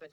But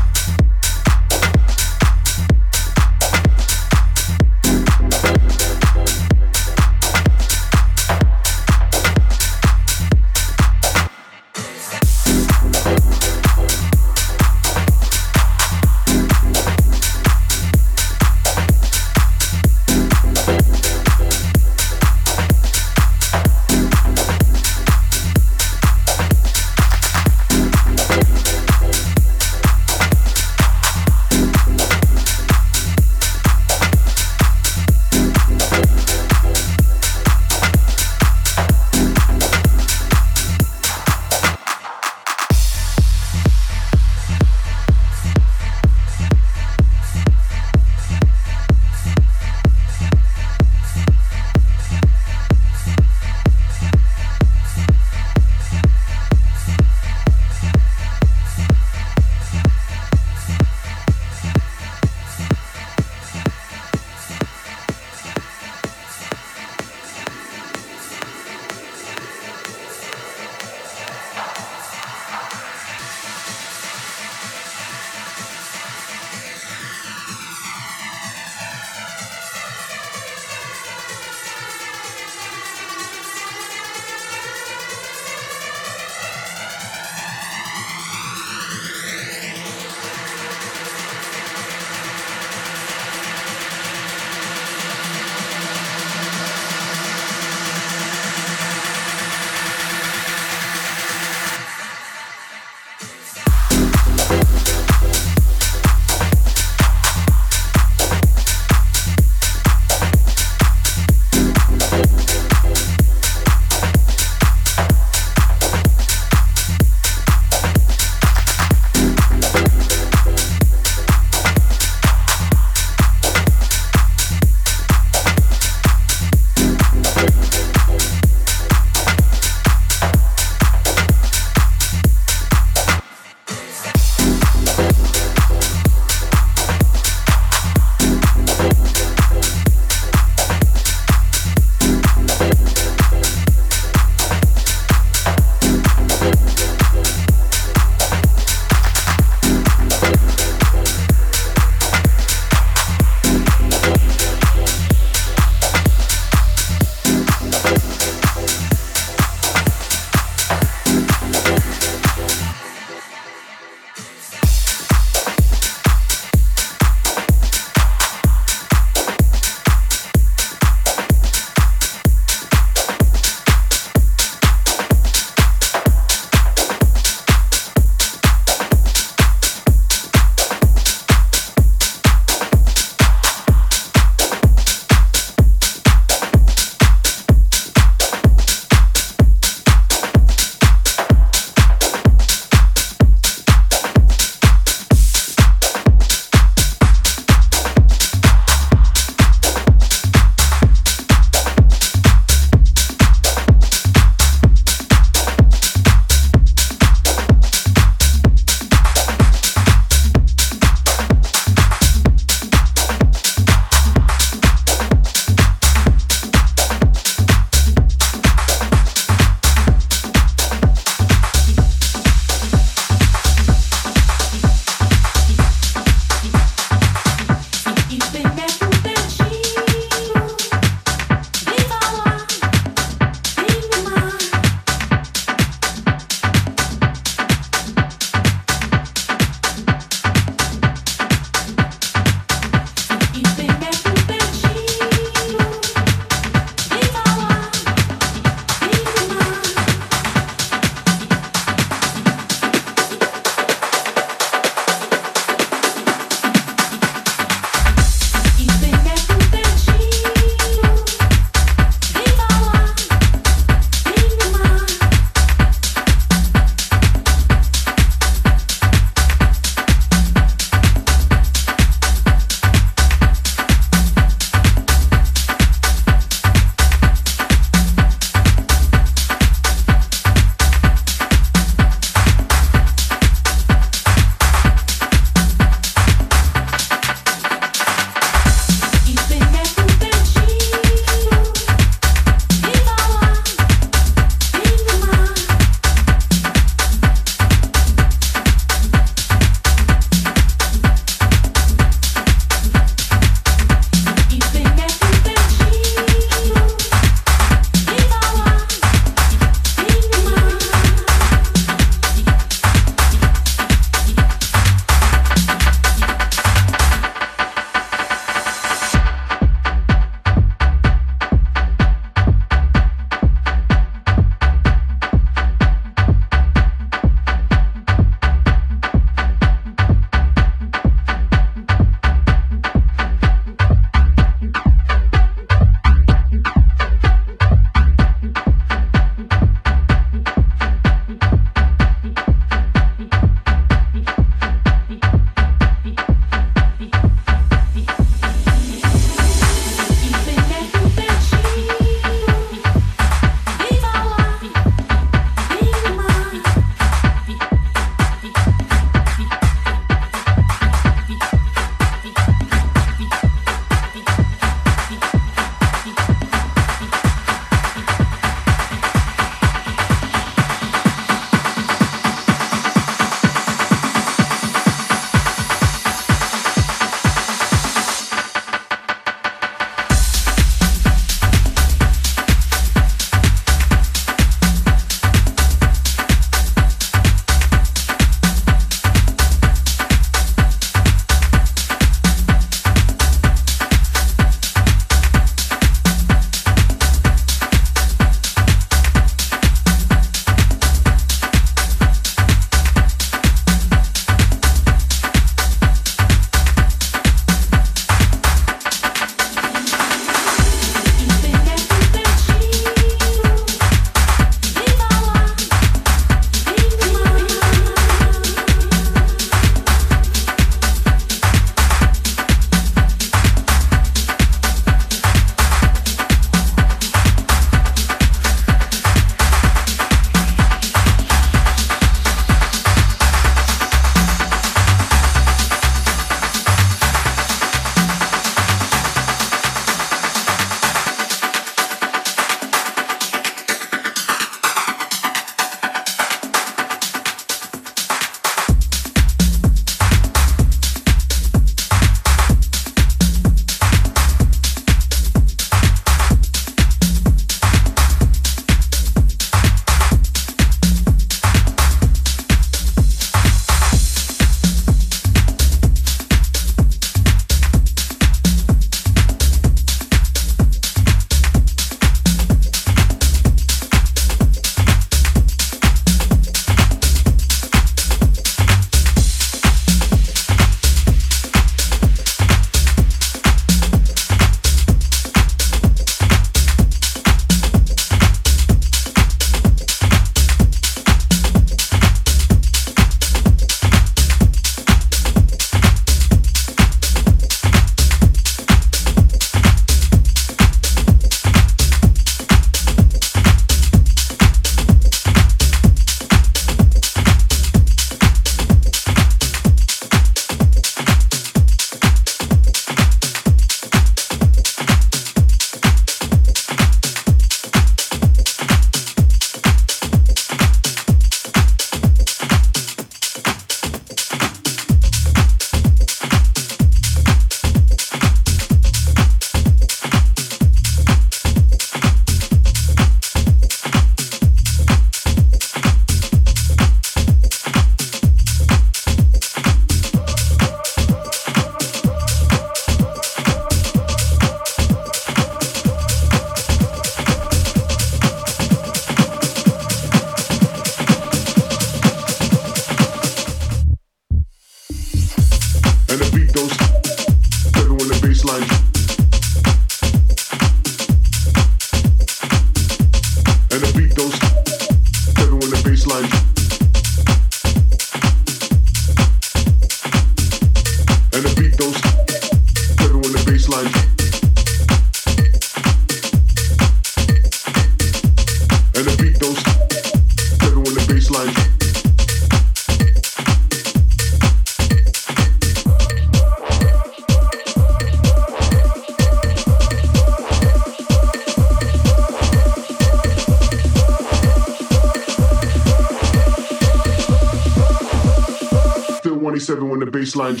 baseline.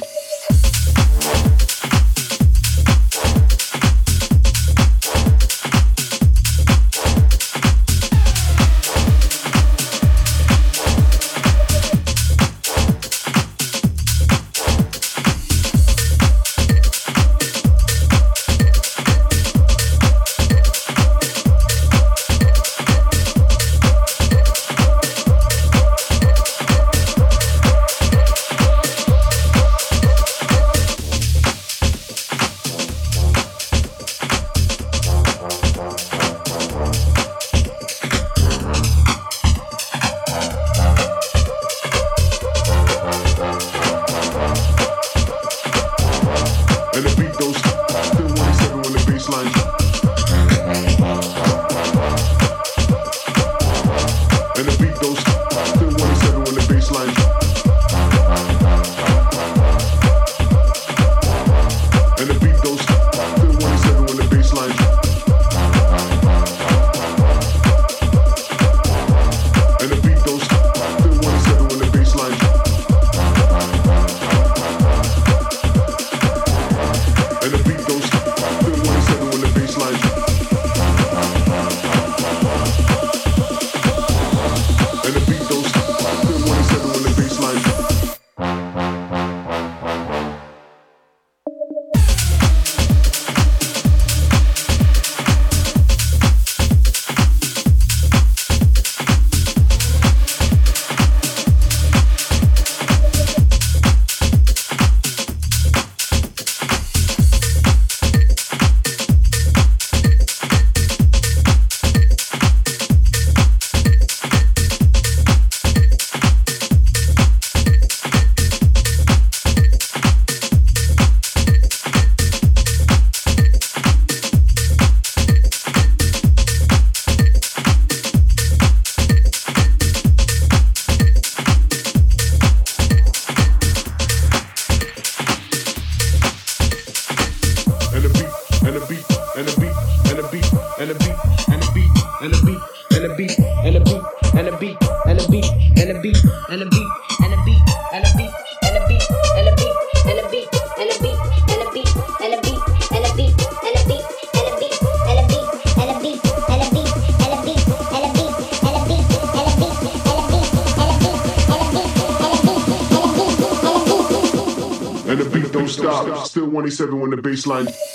Still 187 when the baseline.